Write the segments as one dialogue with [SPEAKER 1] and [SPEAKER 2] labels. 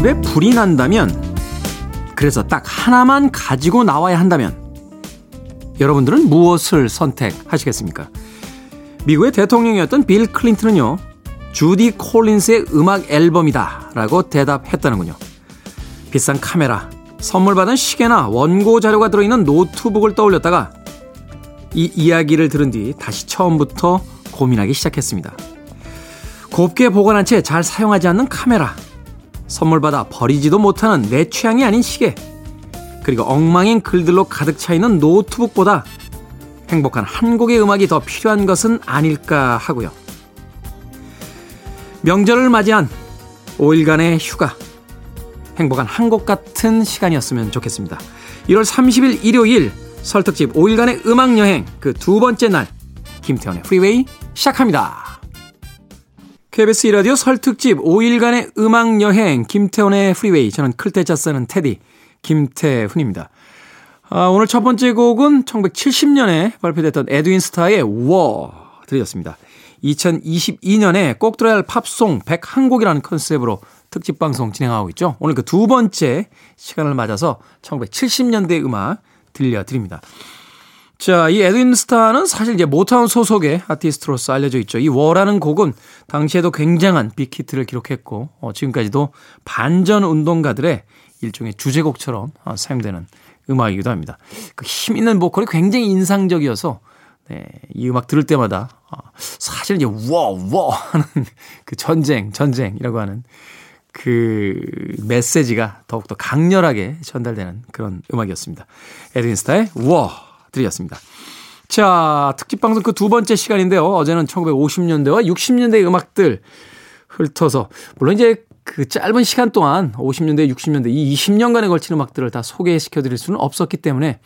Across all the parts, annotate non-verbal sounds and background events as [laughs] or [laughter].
[SPEAKER 1] 집에 불이 난다면, 그래서 딱 하나만 가지고 나와야 한다면, 여러분들은 무엇을 선택하시겠습니까? 미국의 대통령이었던 빌 클린턴은요, 주디 콜린스의 음악 앨범이다 라고 대답했다는군요. 비싼 카메라, 선물 받은 시계나 원고 자료가 들어있는 노트북을 떠올렸다가 이 이야기를 들은 뒤 다시 처음부터 고민하기 시작했습니다. 곱게 보관한 채 잘 사용하지 않는 카메라, 선물 받아 버리지도 못하는 내 취향이 아닌 시계, 그리고 엉망인 글들로 가득 차 있는 노트북보다 행복한 한 곡의 음악이 더 필요한 것은 아닐까 하고요. 명절을 맞이한 5일간의 휴가. 행복한 한 곡 같은 시간이었으면 좋겠습니다. 1월 30일 일요일 설특집 5일간의 음악여행 그 두 번째 날 김태훈의 프리웨이 시작합니다. KBS 2라디오 설 특집 5일간의 음악 여행 김태훈의 프리웨이 저는 클 태 자 쓰는 태디 김태훈입니다. 아, 오늘 첫 번째 곡은 1970년에 발표됐던 에드윈 스타의 워 들으셨습니다. 2022년에 꼭 들어야 할 팝송 101곡이라는 컨셉으로 특집 방송 진행하고 있죠. 오늘 그 두 번째 시간을 맞아서 1970년대 음악 들려드립니다. 자, 이 에드윈 스타는 사실 이제 모타운 소속의 아티스트로서 알려져 있죠. 이 워라는 곡은 당시에도 굉장한 빅히트를 기록했고, 어, 지금까지도 반전 운동가들의 일종의 주제곡처럼 어, 사용되는 음악이기도 합니다. 그 힘 있는 보컬이 굉장히 인상적이어서 네, 이 음악 들을 때마다 어, 사실 이제 워 워 하는 [laughs] 그 전쟁 전쟁이라고 하는 그 메시지가 더욱더 강렬하게 전달되는 그런 음악이었습니다. 에드윈 스타의 워 들이었습니다. 자, 특집 방송 그 두 번째 시간인데요. 어제는 1950년대와 60년대의 음악들 훑어서 물론 이제 그 짧은 시간 동안 50년대, 60년대 이 20년간에 걸친 음악들을 다 소개시켜 드릴 수는 없었기 때문에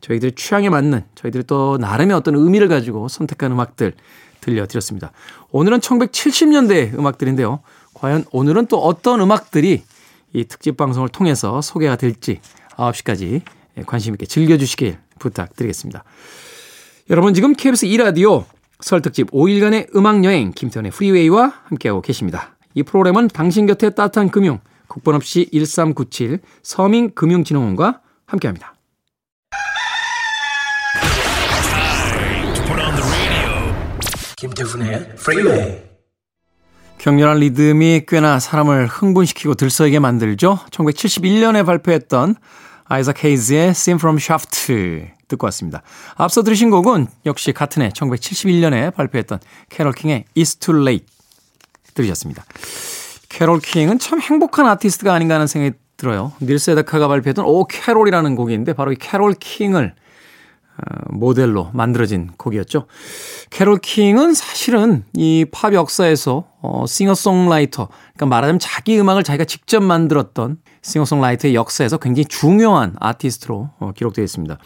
[SPEAKER 1] 저희들의 취향에 맞는 저희들이 또 나름의 어떤 의미를 가지고 선택한 음악들 들려드렸습니다. 오늘은 1970년대 음악들인데요. 과연 오늘은 또 어떤 음악들이 이 특집 방송을 통해서 소개가 될지 9시까지 관심 있게 즐겨주시길 부탁드리겠습니다. 여러분 지금 KBS 2라디오 설 특집 5일간의 음악여행 김태현의 프리웨이와 함께하고 계십니다. 이 프로그램은 당신 곁에 따뜻한 금융 국번 없이 1397 서민금융진흥원과 함께합니다. 김태훈의 프리웨이 격렬한 리듬이 꽤나 사람을 흥분시키고 들썩이게 만들죠. 1971년에 발표했던 아이작 헤이즈의 Theme from Shaft 듣고 왔습니다. 앞서 들으신 곡은 역시 같은 해 1971년에 발표했던 캐롤 킹의 It's Too Late 들으셨습니다. 캐롤 킹은 참 행복한 아티스트가 아닌가 하는 생각이 들어요. 닐 세다카가 발표했던 Oh Carol이라는 곡인데 바로 이 캐롤 킹을 어, 모델로 만들어진 곡이었죠. 캐롤 킹은 사실은 이 팝 역사에서 어, 싱어송라이터, 그러니까 말하자면 자기 음악을 자기가 직접 만들었던 싱어송라이터의 역사에서 굉장히 중요한 아티스트로 어, 기록되어 있습니다.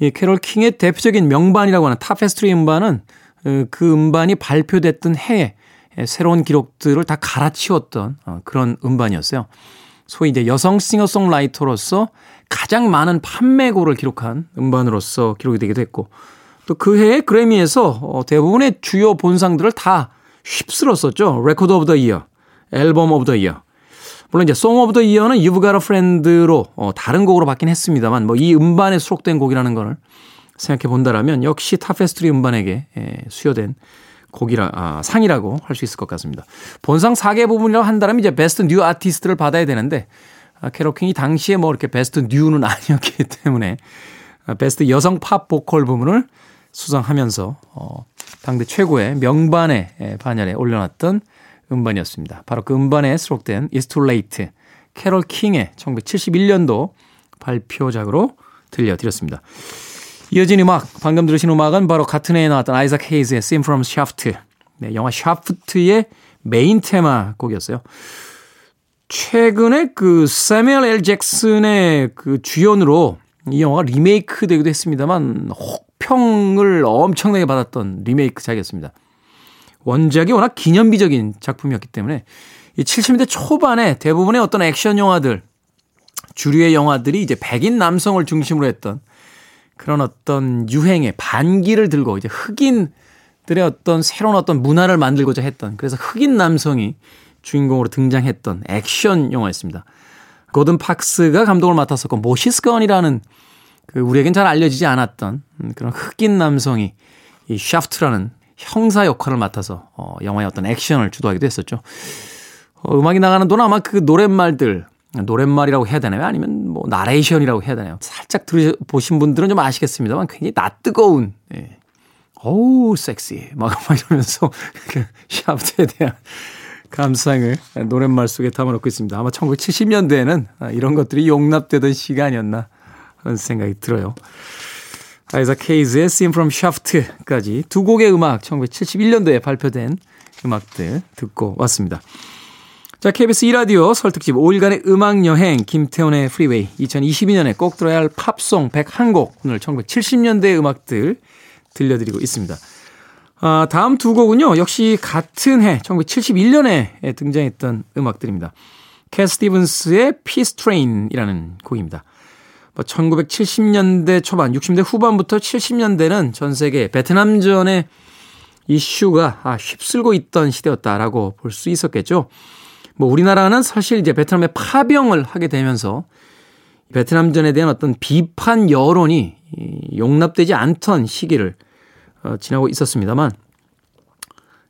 [SPEAKER 1] 이 캐롤 킹의 대표적인 명반이라고 하는 Tapestry 음반은 어, 그 음반이 발표됐던 해에 새로운 기록들을 다 갈아치웠던 어, 그런 음반이었어요. 소위 이제 여성 싱어송라이터로서 가장 많은 판매고를 기록한 음반으로서 기록이 되기도 했고 또 그 해에 그래미에서 어, 대부분의 주요 본상들을 다 휩쓸었었죠. Record of the Year, Album of the Year. 물론 이제 송 오브 더 이어는 Got a Friend로 어, 다른 곡으로 받긴 했습니다만 뭐 이 음반에 수록된 곡이라는 걸 생각해 본다라면 역시 Tapestry 음반에게 예, 수여된 곡이라 아, 상이라고 할 수 있을 것 같습니다. 본상 4개 부분이라고 한다면 이제 Best New Artist를 받아야 되는데 아, 캐롤 킹이 당시에 뭐 이렇게 Best New는 [laughs] 아니었기 때문에 아, 베스트 여성 팝 보컬 부분을 수상하면서 어, 당대 최고의 명반의 반열에 올려놨던 음반이었습니다. 바로 그 음반에 수록된 It's Too Late 캐롤 킹의 1971년도 발표작으로 들려드렸습니다. 이어진 음악, 방금 들으신 음악은 바로 같은 해에 나왔던 아이작 헤이즈의 Theme from Shaft. 네, 영화 샤프트의 메인 테마 곡이었어요. 최근에 그 새뮤얼 L. 잭슨의 그 주연으로 이 영화가 리메이크 되기도 했습니다만 혹평을 엄청나게 받았던 리메이크작이었습니다. 원작이 워낙 기념비적인 작품이었기 때문에 이 70년대 초반에 대부분의 어떤 액션 영화들 주류의 영화들이 이제 백인 남성을 중심으로 했던 그런 어떤 유행의 반기를 들고 이제 흑인들의 어떤 새로운 어떤 문화를 만들고자 했던 그래서 흑인 남성이 주인공으로 등장했던 액션 영화였습니다. 고든 파크스가 감독을 맡았었고 모지스 건이라는 그 우리에겐 잘 알려지지 않았던 그런 흑인 남성이 이 샤프트라는 형사 역할을 맡아서 어, 영화의 어떤 액션을 주도하기도 했었죠. 어, 음악이 나가는 동안 아마 그 노랫말들 노랫말이라고 해야 되나요? 아니면 뭐 나레이션이라고 해야 되나요? 살짝 들어보신 분들은 좀 아시겠습니다만 굉장히 낯뜨거운 예. 어우 섹시 막, [laughs] 막 이러면서 [laughs] 그 샤프트에 대한 감상을 노랫말 속에 담아놓고 있습니다. 아마 1970년대에는 이런 것들이 용납되던 시간이었나 하는 생각이 들어요. 아이작 헤이즈의 Theme from Shaft까지 두 곡의 음악 1971년도에 발표된 음악들 듣고 왔습니다. 자, KBS 2라디오 설 특집 5일간의 음악여행 김태훈의 Freeway 2022년에 꼭 들어야 할 팝송 101곡 오늘 1970년대의 음악들 들려드리고 있습니다. 아, 다음 두 곡은요. 역시 같은 해 1971년에 등장했던 음악들입니다. 캐 스티븐스의 Peace Train이라는 곡입니다. 1970년대 뭐 초반, 60대 후반부터 70년대는 전 세계 베트남전의 이슈가 아, 휩쓸고 있던 시대였다라고 볼 수 있었겠죠. 뭐 우리나라는 사실 이제 베트남에 파병을 하게 되면서 베트남전에 대한 어떤 비판 여론이 용납되지 않던 시기를 어, 지나고 있었습니다만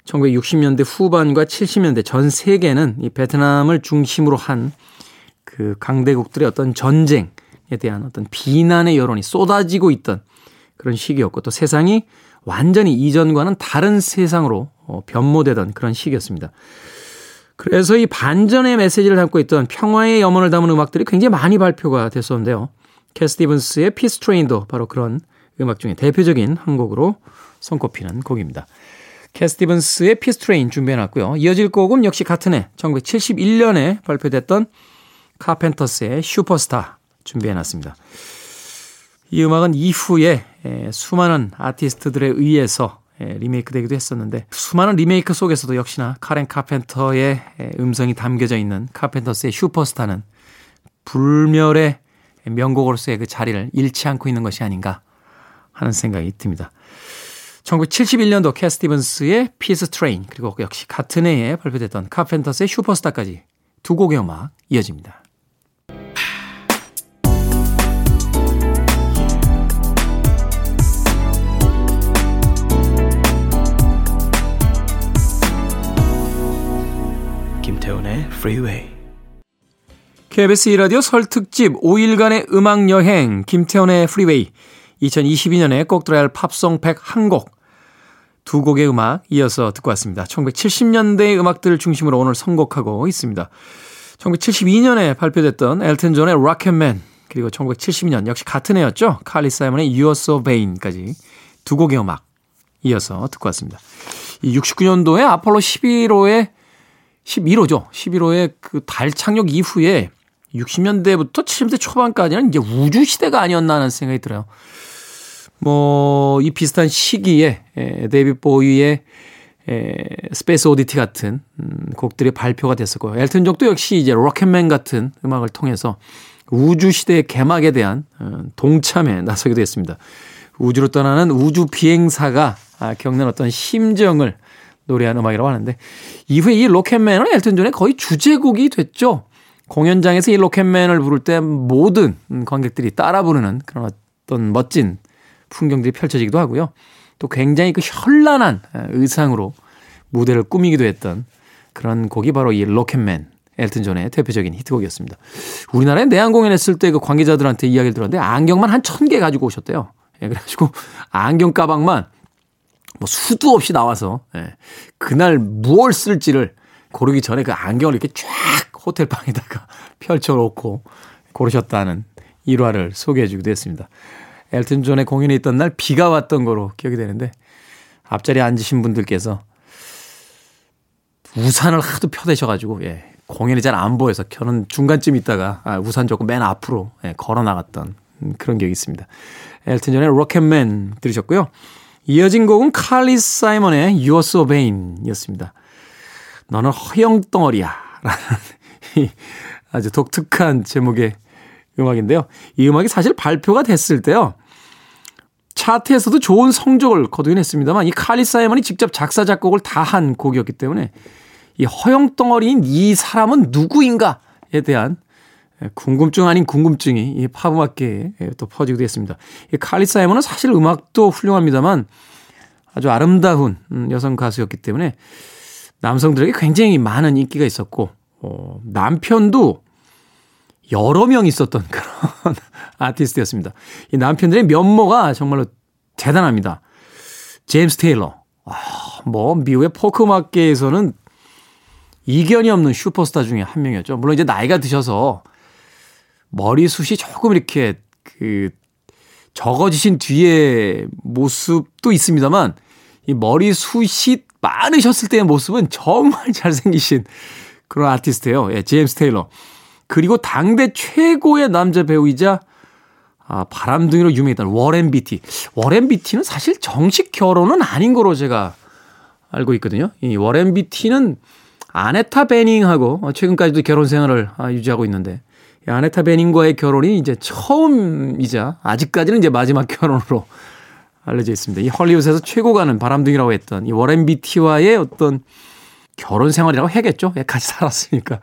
[SPEAKER 1] 1960년대 후반과 70년대 전 세계는 이 베트남을 중심으로 한 그 강대국들의 어떤 전쟁 에 대한 어떤 비난의 여론이 쏟아지고 있던 그런 시기였고 또 세상이 완전히 이전과는 다른 세상으로 어, 변모되던 그런 시기였습니다. 그래서 이 반전의 메시지를 담고 있던 평화의 염원을 담은 음악들이 굉장히 많이 발표가 됐었는데요. 캣 스티븐스의 Peace Train도 바로 그런 음악 중에 대표적인 한 곡으로 손꼽히는 곡입니다. 캣 스티븐스의 Peace Train 준비해놨고요. 이어질 곡은 역시 같은 해 1971년에 발표됐던 카펜터스의 슈퍼스타 준비해놨습니다. 이 음악은 이후에 수많은 아티스트들에 의해서 리메이크 되기도 했었는데 수많은 리메이크 속에서도 역시나 카렌 카펜터의 음성이 담겨져 있는 카펜터스의 슈퍼스타는 불멸의 명곡으로서의 그 자리를 잃지 않고 있는 것이 아닌가 하는 생각이 듭니다. 1971년도 캣 스티븐스의 Peace Train 그리고 역시 같은 해에 발표됐던 카펜터스의 슈퍼스타까지 두 곡의 음악 이어집니다. Freeway. KBS 2라디오 설 특집 5일간의 음악 여행 김태훈의 Freeway 2022년에 꼭 들어야 할 팝송 101곡 두 곡의 음악 이어서 듣고 왔습니다. 1970년대의 음악들을 중심으로 오늘 선곡하고 있습니다. 1972년에 발표됐던 엘튼 존의 Rocketman 그리고 1972년 역시 같은 해였죠. 칼리 사이먼의 You're So Vain까지 두 곡의 음악 이어서 듣고 왔습니다. 이 69년도에 아폴로 11호의 11호죠. 11호의 그 달 착륙 이후에 60년대부터 70년대 초반까지는 이제 우주 시대가 아니었나 하는 생각이 들어요. 뭐, 이 비슷한 시기에 에, 데이비드 보위의 에, Space Oddity 같은 음, 곡들이 발표가 됐었고, 엘튼 존도 역시 이제 Rocketman 같은 음악을 통해서 우주 시대의 개막에 대한 어, 동참에 나서기도 했습니다. 우주로 떠나는 우주 비행사가 아, 겪는 어떤 심정을 노래한 음악이라고 하는데 이후에 이 Rocketman은 엘튼 존의 거의 주제곡이 됐죠. 공연장에서 이 Rocketman을 부를 때 모든 관객들이 따라 부르는 그런 어떤 멋진 풍경들이 펼쳐지기도 하고요. 또 굉장히 그 현란한 의상으로 무대를 꾸미기도 했던 그런 곡이 바로 이 Rocketman 엘튼 존의 대표적인 히트곡이었습니다. 우리나라에 내한 공연했을 때 그 관계자들한테 이야기를 들었는데 안경만 한 천 개 가지고 오셨대요. 예, 그래가지고 안경 가방만 뭐 수도 없이 나와서 예, 그날 무엇을 쓸지를 고르기 전에 그 안경을 이렇게 쫙 호텔 방에다가 [laughs] 펼쳐놓고 고르셨다는 일화를 소개해주기도 했습니다. 엘튼 존의 공연이 있던 날 비가 왔던 거로 기억이 되는데 앞자리에 앉으신 분들께서 우산을 하도 펴대셔가지고 예, 공연이 잘 안 보여서 저는 중간쯤 있다가 아, 우산 조금 맨 앞으로 예, 걸어 나갔던 그런 기억이 있습니다. 엘튼 존의 로켓맨 들으셨고요. 이어진 곡은 칼리 사이먼의 You're So Vain 이었습니다. 너는 허영덩어리야. [laughs] 라는 아주 독특한 제목의 음악인데요. 이 음악이 사실 발표가 됐을 때요. 차트에서도 좋은 성적을 거두긴 했습니다만 이 칼리 사이먼이 직접 작사, 작곡을 다 한 곡이었기 때문에 이 허영 덩어리인 이 사람은 누구인가에 대한 궁금증 아닌 궁금증이 이 팝음악계에 또 퍼지기도 했습니다. 이 칼리 사이먼은 사실 음악도 훌륭합니다만 아주 아름다운 음, 여성 가수였기 때문에 남성들에게 굉장히 많은 인기가 있었고 어, 남편도 여러 명 있었던 그런 [laughs] 아티스트였습니다. 이 남편들의 면모가 정말로 대단합니다. 제임스 테일러. 아, 뭐 미국의 포크 음악계에서는 이견이 없는 슈퍼스타 중에 한 명이었죠. 물론 이제 나이가 드셔서 머리숱이 조금 이렇게 그 적어지신 뒤에 모습도 있습니다만 이 머리숱이 많으셨을 때의 모습은 정말 [laughs] 잘생기신 그런 아티스트예요. 예, 제임스 테일러. 그리고 당대 최고의 남자 배우이자 아, 바람둥이로 유명했던 워렌 비티. 워렌 비티는 사실 정식 결혼은 아닌 거로 제가 알고 있거든요. 이 워렌 비티는 아네트 베닝하고 최근까지도 결혼 생활을 아, 유지하고 있는데 이 아네트 베닝과의 결혼이 이제 처음이자 아직까지는 이제 마지막 [laughs] 결혼으로 알려져 있습니다. 이 헐리우드에서 최고 가는 바람둥이라고 했던 이 워렌 비티와의 어떤 결혼 생활이라고 해야겠죠. 예, 같이 살았으니까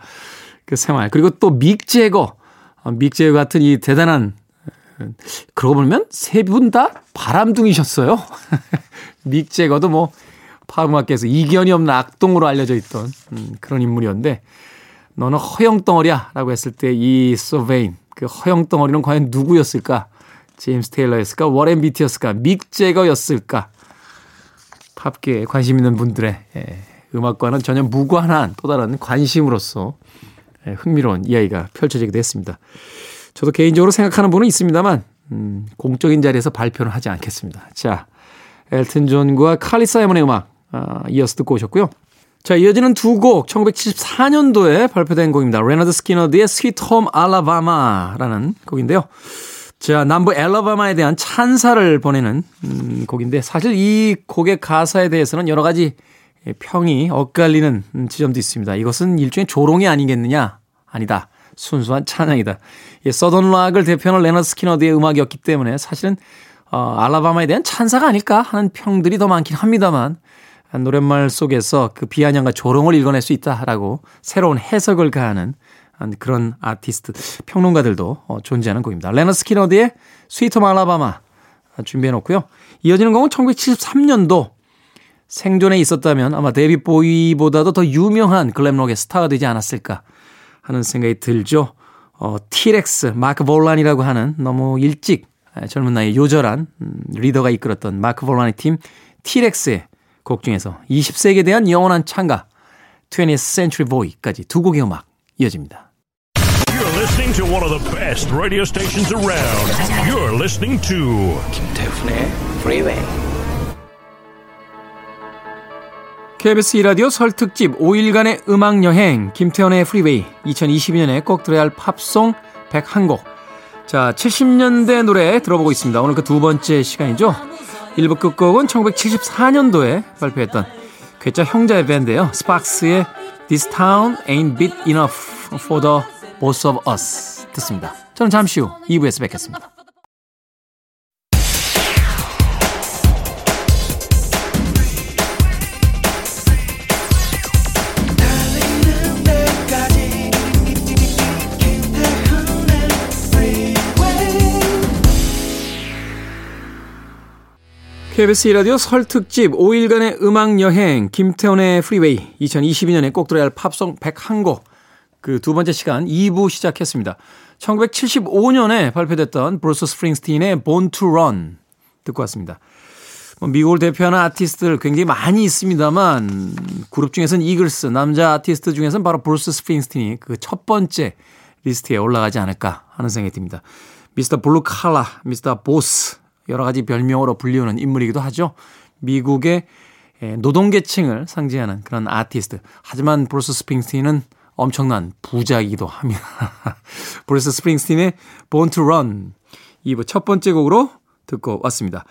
[SPEAKER 1] 그 생활. 그리고 또 믹 제거, 어, 믹 제거 같은 이 대단한 그러고 보면 세 분 다 바람둥이셨어요. [laughs] 믹 제거도 뭐 파음악계에서 이견이 없는 악동으로 알려져 있던 음, 그런 인물이었는데 너는 허영덩어리야 라고 했을 때이 소베인 그 허영덩어리는 과연 누구였을까? 제임스 테일러였을까? 워렌 비티였을까? 믹 제거였을까? 팝계에 관심 있는 분들의 예, 음악과는 전혀 무관한 또 다른 관심으로서 예, 흥미로운 이야기가 펼쳐지기도 했습니다. 저도 개인적으로 생각하는 부분은 있습니다만 음, 공적인 자리에서 발표는 하지 않겠습니다. 자, 엘튼 존과 칼리 사이먼의 음악 아, 이어서 듣고 오셨고요. 자, 이어지는 두 곡 1974년도에 발표된 곡입니다. 레너드 스키너드의 Sweet Home Alabama라는 곡인데요. 자, 남부 엘라바마에 대한 찬사를 보내는 음, 곡인데 사실 이 곡의 가사에 대해서는 여러 가지 평이 엇갈리는 지점도 있습니다. 이것은 일종의 조롱이 아니겠느냐? 아니다. 순수한 찬양이다. 이 Southern rock을 대표하는 레너드 스키너드의 음악이었기 때문에 사실은 어, 알라바마에 대한 찬사가 아닐까 하는 평들이 더 많긴 합니다만 노랫말 속에서 그 비아냥과 조롱을 읽어낼 수 있다라고 새로운 해석을 가하는 그런 아티스트 평론가들도 어, 존재하는 곡입니다. 레너드 스키너드의 Sweet Alabama 준비해 놓고요. 이어지는 곡은 1973년도 생존에 있었다면 아마 데뷔 보이보다도 더 유명한 글램록의 스타가 되지 않았을까 하는 생각이 들죠. 어, 티렉스, 마크 볼란이라고 하는 너무 일찍 젊은 나이에 요절한 음, 리더가 이끌었던 마크 볼란의 팀 티렉스의 곡 중에서 20세기에 대한 영원한 창가 20th Century Boy까지 두 곡의 음악 이어집니다.
[SPEAKER 2] You're listening to one of the best radio stations around. You're listening to
[SPEAKER 3] 김태훈의 Freeway.
[SPEAKER 1] KBS 2라디오 설 특집 5일간의 음악 여행 김태훈의 Freeway 2022년에 꼭 들어야 할 팝송 101곡 자 70년대 노래 들어보고 있습니다. 오늘 그 두 번째 시간이죠. 1부 끝곡은 1974년도에 발표했던 괴짜 형제의 밴드예요. 스팍스의 This Town Ain't Big Enough for the Both of Us 듣습니다. 저는 잠시 후 2부에서 뵙겠습니다. KBS 라디오 설 특집 5일간의 음악 여행 김태훈의 프리웨이 2022년에 꼭 들어야 할 팝송 101곡 그 두 번째 시간 2부 시작했습니다. 1975년에 발표됐던 브루스 스프링스틴의 Born to Run 듣고 왔습니다. 뭐 미국을 대표하는 아티스트들 굉장히 많이 있습니다만 그룹 중에서는 이글스 남자 아티스트 중에서는 바로 브루스 스프링스틴이 그 첫 번째 리스트에 올라가지 않을까 하는 생각이 듭니다. 미스터 블루 칼라, 미스터 보스 여러 가지 별명으로 불리우는 인물이기도 하죠. 미국의 노동계층을 상징하는 그런 아티스트. 하지만 브루스 스프링스틴은 엄청난 부자이기도 합니다. [laughs] 브루스 스프링스틴의 Born to Run 2부 첫 번째 곡으로 듣고 왔습니다.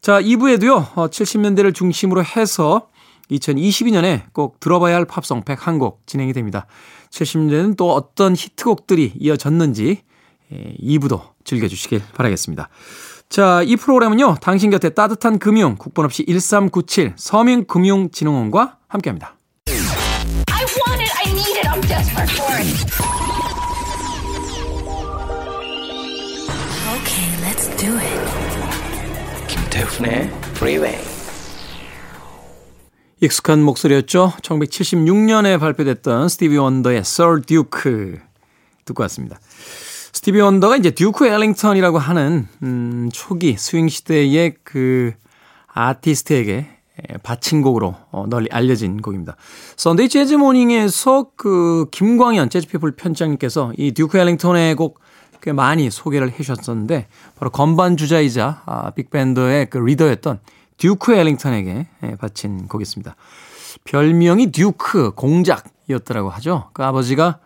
[SPEAKER 1] 자, 2부에도요. 70년대를 어, 중심으로 해서 2022년에 꼭 들어봐야 할 팝송 101곡 진행이 됩니다. 70년대는 또 어떤 히트곡들이 이어졌는지 2부도 즐겨주시길 바라겠습니다. 자, 이 프로그램은요, 당신 곁에 따뜻한 금융, 국번 없이 1397 서민금융진흥원과 함께 합니다.
[SPEAKER 4] I need it. I'm desperate for it.
[SPEAKER 5] Okay, let's do it.
[SPEAKER 3] 김태훈의 Freeway.
[SPEAKER 1] 익숙한 목소리였죠. 1976년에 발표됐던 스티비 원더의 Sir Duke 듣고 왔습니다. 스티비 원더가 이제 듀크 엘링턴이라고 하는 음, 초기 스윙 시대의 그 아티스트에게 바친 곡으로 어, 널리 알려진 곡입니다. Sunday Jazz Morning에서 그 김광현 재즈피플 편집장님께서 이 듀크 엘링턴의 곡 꽤 많이 소개를 해 주셨었는데 바로 건반 주자이자 아, 빅밴드의 그 리더였던 듀크 엘링턴에게 바친 곡이었습니다. 별명이 듀크 공작이었더라고 하죠. 그 아버지가 아,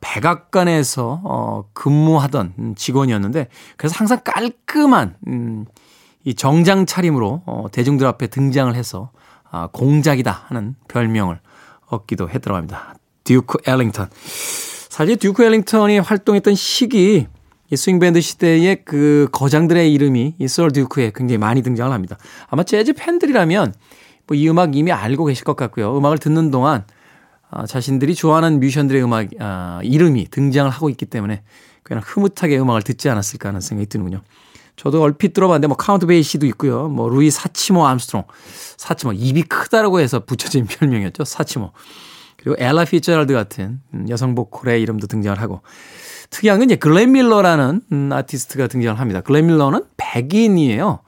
[SPEAKER 1] 백악관에서 어, 근무하던 직원이었는데 그래서 항상 깔끔한 음, 이 정장 차림으로 어, 대중들 앞에 등장을 해서 아, 공작이다 하는 별명을 얻기도 했더라고 합니다. 듀크 엘링턴. 사실 듀크 엘링턴이 활동했던 시기 이 스윙밴드 시대의 그 거장들의 이름이 이 Sir Duke에 굉장히 많이 등장을 합니다. 아마 재즈 팬들이라면 뭐 이 음악 이미 알고 계실 것 같고요. 음악을 듣는 동안 아, 자신들이 좋아하는 뮤지션들의 음악 아, 이름이 등장을 하고 있기 때문에 그냥 흐뭇하게 음악을 듣지 않았을까 하는 생각이 드는군요. 저도 얼핏 들어봤는데 뭐 카운트 베이시도 있고요. 뭐 루이 사치모 암스트롱. 사치모 입이 크다라고 해서 붙여진 [laughs] 별명이었죠. 사치모. 그리고 엘라 피츠제럴드 같은 음, 여성 보컬의 이름도 등장을 하고 특이한 건 이제 글렌 밀러라는 음, 아티스트가 등장을 합니다. 글렌 밀러는 백인이에요.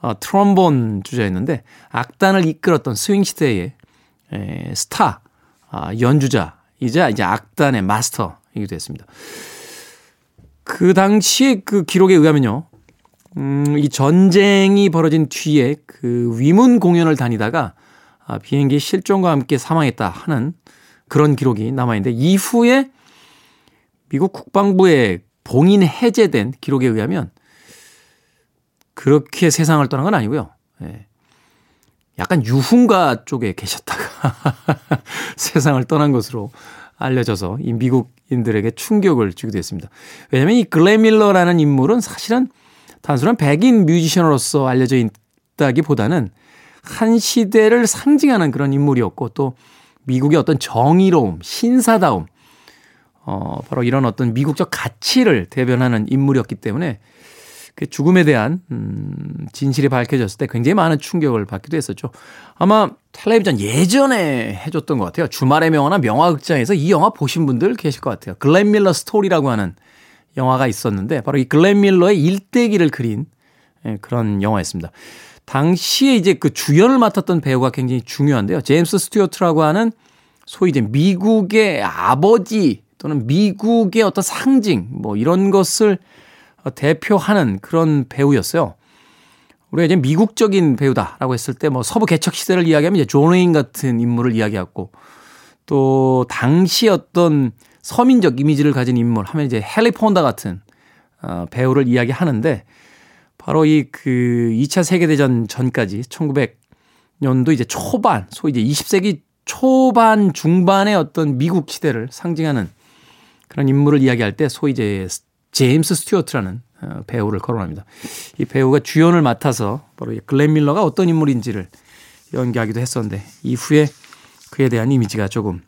[SPEAKER 1] 어, 트럼본 주자였는데 악단을 이끌었던 스윙 시대의 에, 스타 아, 연주자이자 이제 악단의 마스터이기도 했습니다. 그 당시 그 기록에 의하면요. 음, 이 전쟁이 벌어진 뒤에 그 위문 공연을 다니다가 아, 비행기 실종과 함께 사망했다 하는 그런 기록이 남아있는데 이후에 미국 국방부에 봉인 해제된 기록에 의하면 그렇게 세상을 떠난 건 아니고요. 예. 약간 유흥가 쪽에 계셨다가 [laughs] 세상을 떠난 것으로 알려져서 이 미국인들에게 충격을 주기도 했습니다. 왜냐하면 이 글래밀러라는 인물은 사실은 단순한 백인 뮤지션으로서 알려져 있다기보다는 한 시대를 상징하는 그런 인물이었고 또 미국의 어떤 정의로움, 신사다움, 어, 바로 이런 어떤 미국적 가치를 대변하는 인물이었기 때문에 그 죽음에 대한 음, 진실이 밝혀졌을 때 굉장히 많은 충격을 받기도 했었죠. 아마 텔레비전 예전에 해줬던 것 같아요. 주말의 명화나 명화극장에서 이 영화 보신 분들 계실 것 같아요. 글렌 밀러 스토리라고 하는 영화가 있었는데 바로 이 글렌 밀러의 일대기를 그린 예, 그런 영화였습니다. 당시에 이제 그 주연을 맡았던 배우가 굉장히 중요한데요. 제임스 스튜어트라고 하는 소위 이제 미국의 아버지 또는 미국의 어떤 상징 뭐 이런 것을 대표하는 그런 배우였어요. 우리가 이제 미국적인 배우다라고 했을 때 뭐 서부 개척 시대를 이야기하면 이제 존 웨인 같은 인물을 이야기하고 또 당시 어떤 서민적 이미지를 가진 인물 하면 이제 헨리 폰다 같은 어, 배우를 이야기하는데 바로 이 그 2차 세계대전 전까지 1900년도 이제 초반, 소위 이제 20세기 초반 중반의 어떤 미국 시대를 상징하는 그런 인물을 이야기할 때 소위 이제 제임스 스튜어트라는 어, 배우를 거론합니다. 이 배우가 주연을 맡아서 바로 글렌 밀러가 어떤 인물인지를 연기하기도 했었는데 이후에 그에 대한 이미지가 조금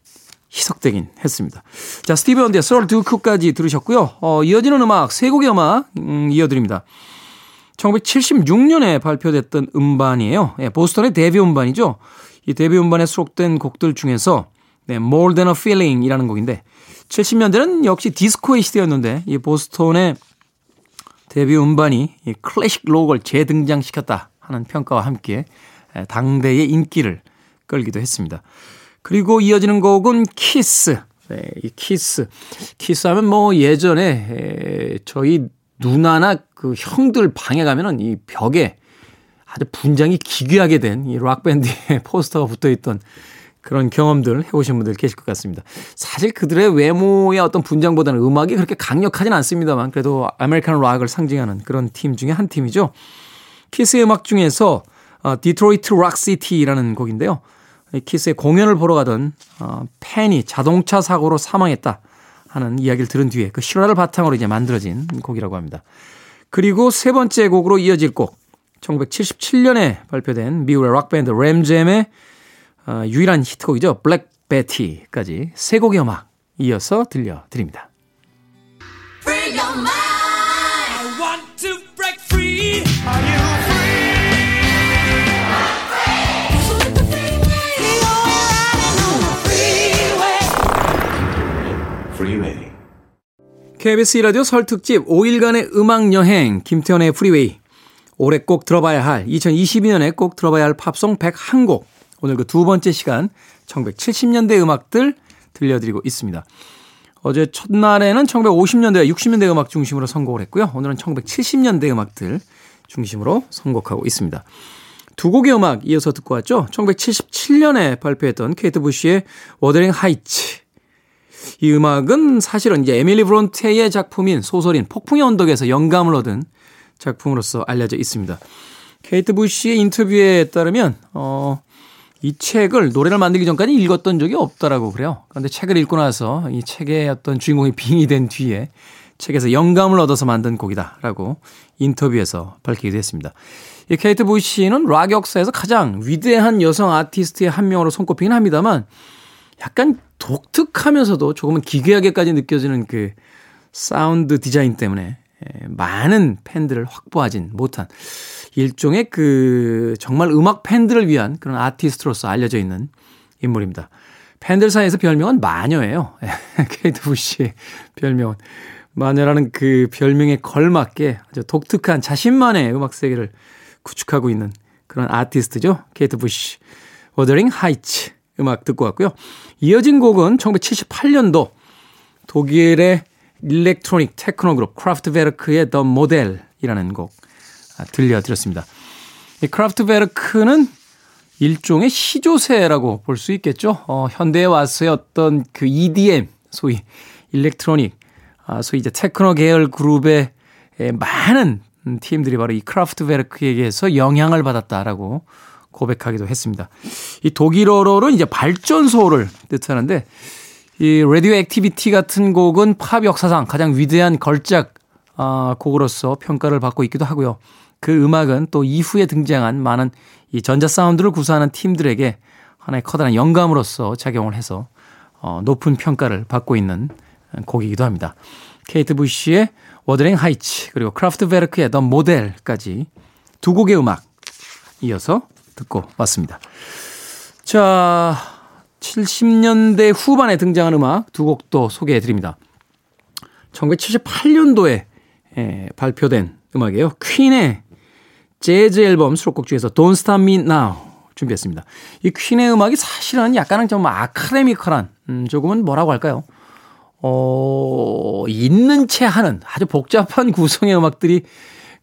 [SPEAKER 1] 희석되긴 했습니다. 자, 스티비 원더의 Sir Duke까지 들으셨고요. 어, 이어지는 음악, 세 곡의 음악 음, 이어드립니다. 1976년에 발표됐던 음반이에요. 예, 보스턴의 데뷔 음반이죠. 이 데뷔 음반에 수록된 곡들 중에서 네, More Than a Feeling 이라는 곡인데 70년대는 역시 디스코의 시대였는데 이 보스턴의 데뷔 음반이 이 클래식 록을 재등장시켰다 하는 평가와 함께 당대의 인기를 끌기도 했습니다. 그리고 이어지는 곡은 키스. 네, 이 키스. 키스 하면 뭐 예전에 저희 누나나 그 형들 방에 가면은 이 벽에 아주 분장이 기괴하게 된 이 락밴드의 [laughs] 포스터가 붙어 있던 그런 경험들 해보신 분들 계실 것 같습니다. 사실 그들의 외모의 어떤 분장보다는 음악이 그렇게 강력하진 않습니다만 그래도 American 락을 상징하는 그런 팀 중에 한 팀이죠. 키스의 음악 중에서 어, Detroit Rock City라는 곡인데요. 키스의 공연을 보러 가던 어, 팬이 자동차 사고로 사망했다 하는 이야기를 들은 뒤에 그 실화를 바탕으로 이제 만들어진 곡이라고 합니다. 그리고 세 번째 곡으로 이어질 곡 1977년에 발표된 미국의 락밴드 램잼의 어, 유일한 히트곡이죠. Black Betty까지 세 곡의 음악 이어서 들려드립니다. KBS 라디오 설 특집 5일간의 음악 여행 김태현의 프리웨이. 올해 꼭 들어봐야 할 2022년에 꼭 들어봐야 할 팝송 101곡 오늘 그 두 번째 시간 1970년대 음악들 들려드리고 있습니다. 어제 첫날에는 1950년대, 60년대 음악 중심으로 선곡을 했고요. 오늘은 1970년대 음악들 중심으로 선곡하고 있습니다. 두 곡의 음악 이어서 듣고 왔죠. 1977년에 발표했던 케이트 부시의 Wuthering Heights. 이 음악은 사실은 이제 에밀리 브론테의 작품인 소설인 폭풍의 언덕에서 영감을 얻은 작품으로서 알려져 있습니다. 케이트 부시의 인터뷰에 따르면 어, 이 책을 노래를 만들기 전까지 읽었던 적이 없다라고 그래요. 그런데 책을 읽고 나서 이 책의 어떤 주인공이 빙이 된 뒤에 책에서 영감을 얻어서 만든 곡이다라고 인터뷰에서 밝히기도 했습니다. 이 케이트 부시는 락 역사에서 가장 위대한 여성 아티스트의 한 명으로 손꼽히긴 합니다만 약간 독특하면서도 조금은 기괴하게까지 느껴지는 그 사운드 디자인 때문에 많은 팬들을 확보하진 못한 일종의 그 정말 음악 팬들을 위한 그런 아티스트로서 알려져 있는 인물입니다. 팬들 사이에서 별명은 마녀예요. [laughs] 케이트 부시의 별명은. 마녀라는 그 별명에 걸맞게 아주 독특한 자신만의 음악 세계를 구축하고 있는 그런 아티스트죠. 케이트 부시. Wuthering Heights 음악 듣고 왔고요. 이어진 곡은 1978년도 독일의 electronic 테크노 그룹 크라프트베르크의 The Model이라는 곡 아, 들려드렸습니다. 이 크라프트베르크는 일종의 시조새라고 볼 수 있겠죠. 어, 현대에 와서의 어떤 그 EDM, 소위 electronic, 아, 소위 이제 테크노 계열 그룹의 많은 팀들이 바로 이 크라프트베르크에게서 영향을 받았다라고 고백하기도 했습니다. 이 독일어로는 이제 발전소를 뜻하는데 이 Radioactivity 같은 곡은 팝 역사상 가장 위대한 걸작 아, 곡으로서 평가를 받고 있기도 하고요. 그 음악은 또 이후에 등장한 많은 이 전자 사운드를 구사하는 팀들에게 하나의 커다란 영감으로서 작용을 해서 어, 높은 평가를 받고 있는 곡이기도 합니다. 케이트 부시의 Wuthering Heights 그리고 크라프트베르크의 The Model까지 두 곡의 음악 이어서 듣고 왔습니다. 자, 70년대 후반에 등장한 음악 두 곡도 소개해 드립니다. 1978년도에 에, 발표된 음악이에요. 퀸의 재즈 앨범 수록곡 중에서 Don't Stop Me Now 준비했습니다. 이 퀸의 음악이 사실은 약간은 좀 아카데미컬한, 음, 조금은 뭐라고 할까요? 어, 있는 채 하는 아주 복잡한 [laughs] 구성의 음악들이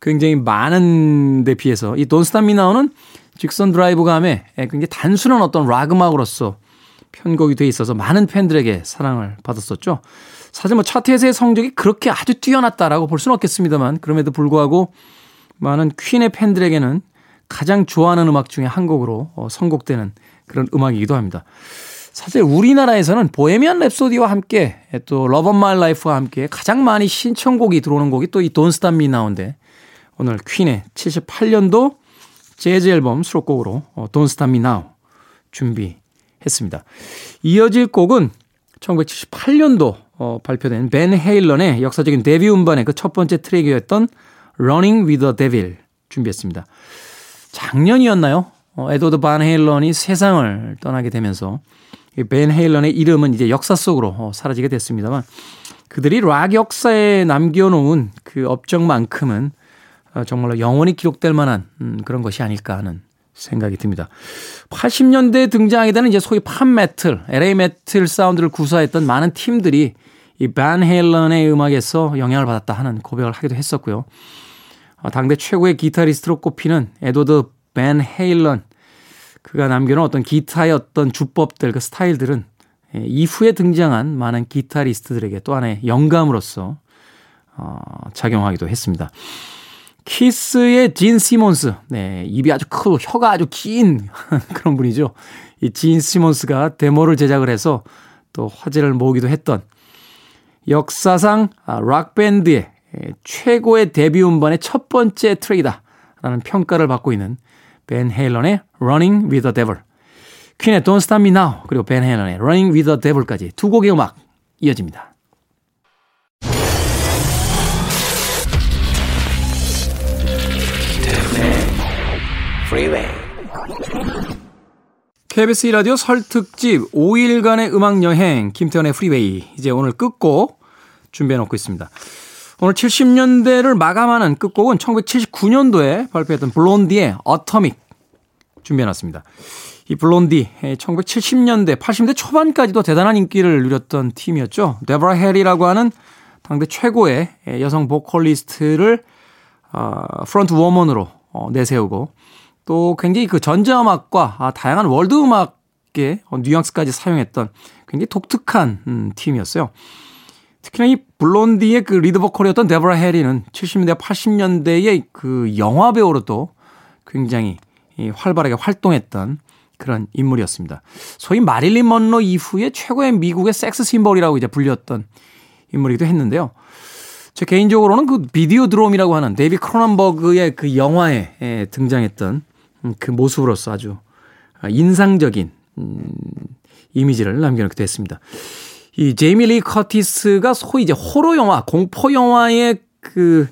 [SPEAKER 1] 굉장히 많은 데 비해서 이 Don't Stop Me Now는 직선 드라이브 감에 굉장히 단순한 어떤 락 음악으로서 편곡이 돼 있어서 많은 팬들에게 사랑을 받았었죠. 사실 뭐 차트에서의 성적이 그렇게 아주 뛰어났다라고 볼 수는 없겠습니다만 그럼에도 불구하고 많은 퀸의 팬들에게는 가장 좋아하는 음악 중에 한 곡으로 어, 선곡되는 그런 음악이기도 합니다. 사실 우리나라에서는 보헤미안 랩소디와 함께 또 Love of My Life와 함께 가장 많이 신청곡이 들어오는 곡이 또이 Don't Stop Me Now인데 오늘 퀸의 78년도 재즈 앨범 수록곡으로 어, Don't Stop Me Now 준비 했습니다. 이어질 곡은 1978년도 어, 발표된 벤 헤일런의 역사적인 데뷔 음반의 그 첫 번째 트랙이었던 Running with the Devil 준비했습니다. 작년이었나요? 어, 에드워드 반 헤일런이 세상을 떠나게 되면서 벤 헤일런의 이름은 이제 역사 속으로 어, 사라지게 됐습니다만 그들이 락 역사에 남겨놓은 그 업적만큼은 어, 정말로 영원히 기록될 만한 음, 그런 것이 아닐까 하는 생각이 듭니다. 80년대에 등장하게 되는 이제 소위 팝 메틀, LA 메틀 사운드를 구사했던 많은 팀들이 이반 헤일런의 음악에서 영향을 받았다 하는 고백을 하기도 했었고요. 어, 당대 최고의 기타리스트로 꼽히는 에드워드 벤 헤일런 그가 남겨놓은 어떤 기타의 어떤 주법들 그 스타일들은 예, 이후에 등장한 많은 기타리스트들에게 또 하나의 영감으로서 어, 작용하기도 했습니다. 키스의 진 시몬스. 네, 입이 아주 크고 혀가 아주 긴 [laughs] 그런 분이죠. 이 진 시몬스가 데모를 제작을 해서 또 화제를 모으기도 했던 역사상 아, 락밴드의 최고의 데뷔 음반의 첫 번째 트랙이다. 라는 평가를 받고 있는 벤 헤일런의 Running with the Devil. 퀸의 Don't Stop Me Now 그리고 벤 헬런의 Running with the Devil까지 두 곡의 음악 이어집니다.
[SPEAKER 3] Freeway.
[SPEAKER 1] KBS 라디오 설 특집 5일간의 음악 여행 김태훈의 프리웨이 이제 오늘 끝곡 준비해 놓고 있습니다. 오늘 70년대를 마감하는 끝곡은 1979년도에 발표했던 블론디의 Atomic 준비해 놨습니다. 이 블론디 1970년대 80년대 초반까지도 대단한 인기를 누렸던 팀이었죠. 데브라 해리라고 하는 당대 최고의 여성 보컬리스트를 어, front woman으로 어, 내세우고 또 굉장히 그 전자음악과 아, 다양한 월드 음악의 뉘앙스까지 사용했던 굉장히 독특한 음, 팀이었어요. 특히나 이 블론디의 그 리드 보컬이었던 데브라 해리는 70년대, 80년대의 그 영화 배우로도 굉장히 활발하게 활동했던 그런 인물이었습니다. 소위 마릴린 먼로 이후에 최고의 미국의 섹스 심벌이라고 이제 불렸던 인물이기도 했는데요. 제 개인적으로는 그 Videodrome이라고 하는 데이비드 크로넌버그의 그 영화에 등장했던 음, 그 모습으로서 아주 인상적인 음, 이미지를 남겨놓게 됐습니다. 이 제이미 리 커티스가 소위 이제 호러 영화, 공포 영화의 그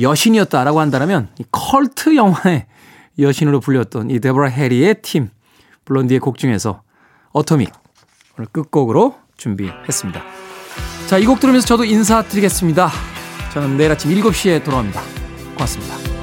[SPEAKER 1] 여신이었다라고 한다면 이 컬트 영화의 여신으로 불렸던 이 데보라 해리의 팀 블론디의 곡 중에서 Atomic 오늘 끝곡으로 준비했습니다. 자, 이 곡 들으면서 저도 인사드리겠습니다. 저는 내일 아침 7시에 돌아옵니다. 고맙습니다.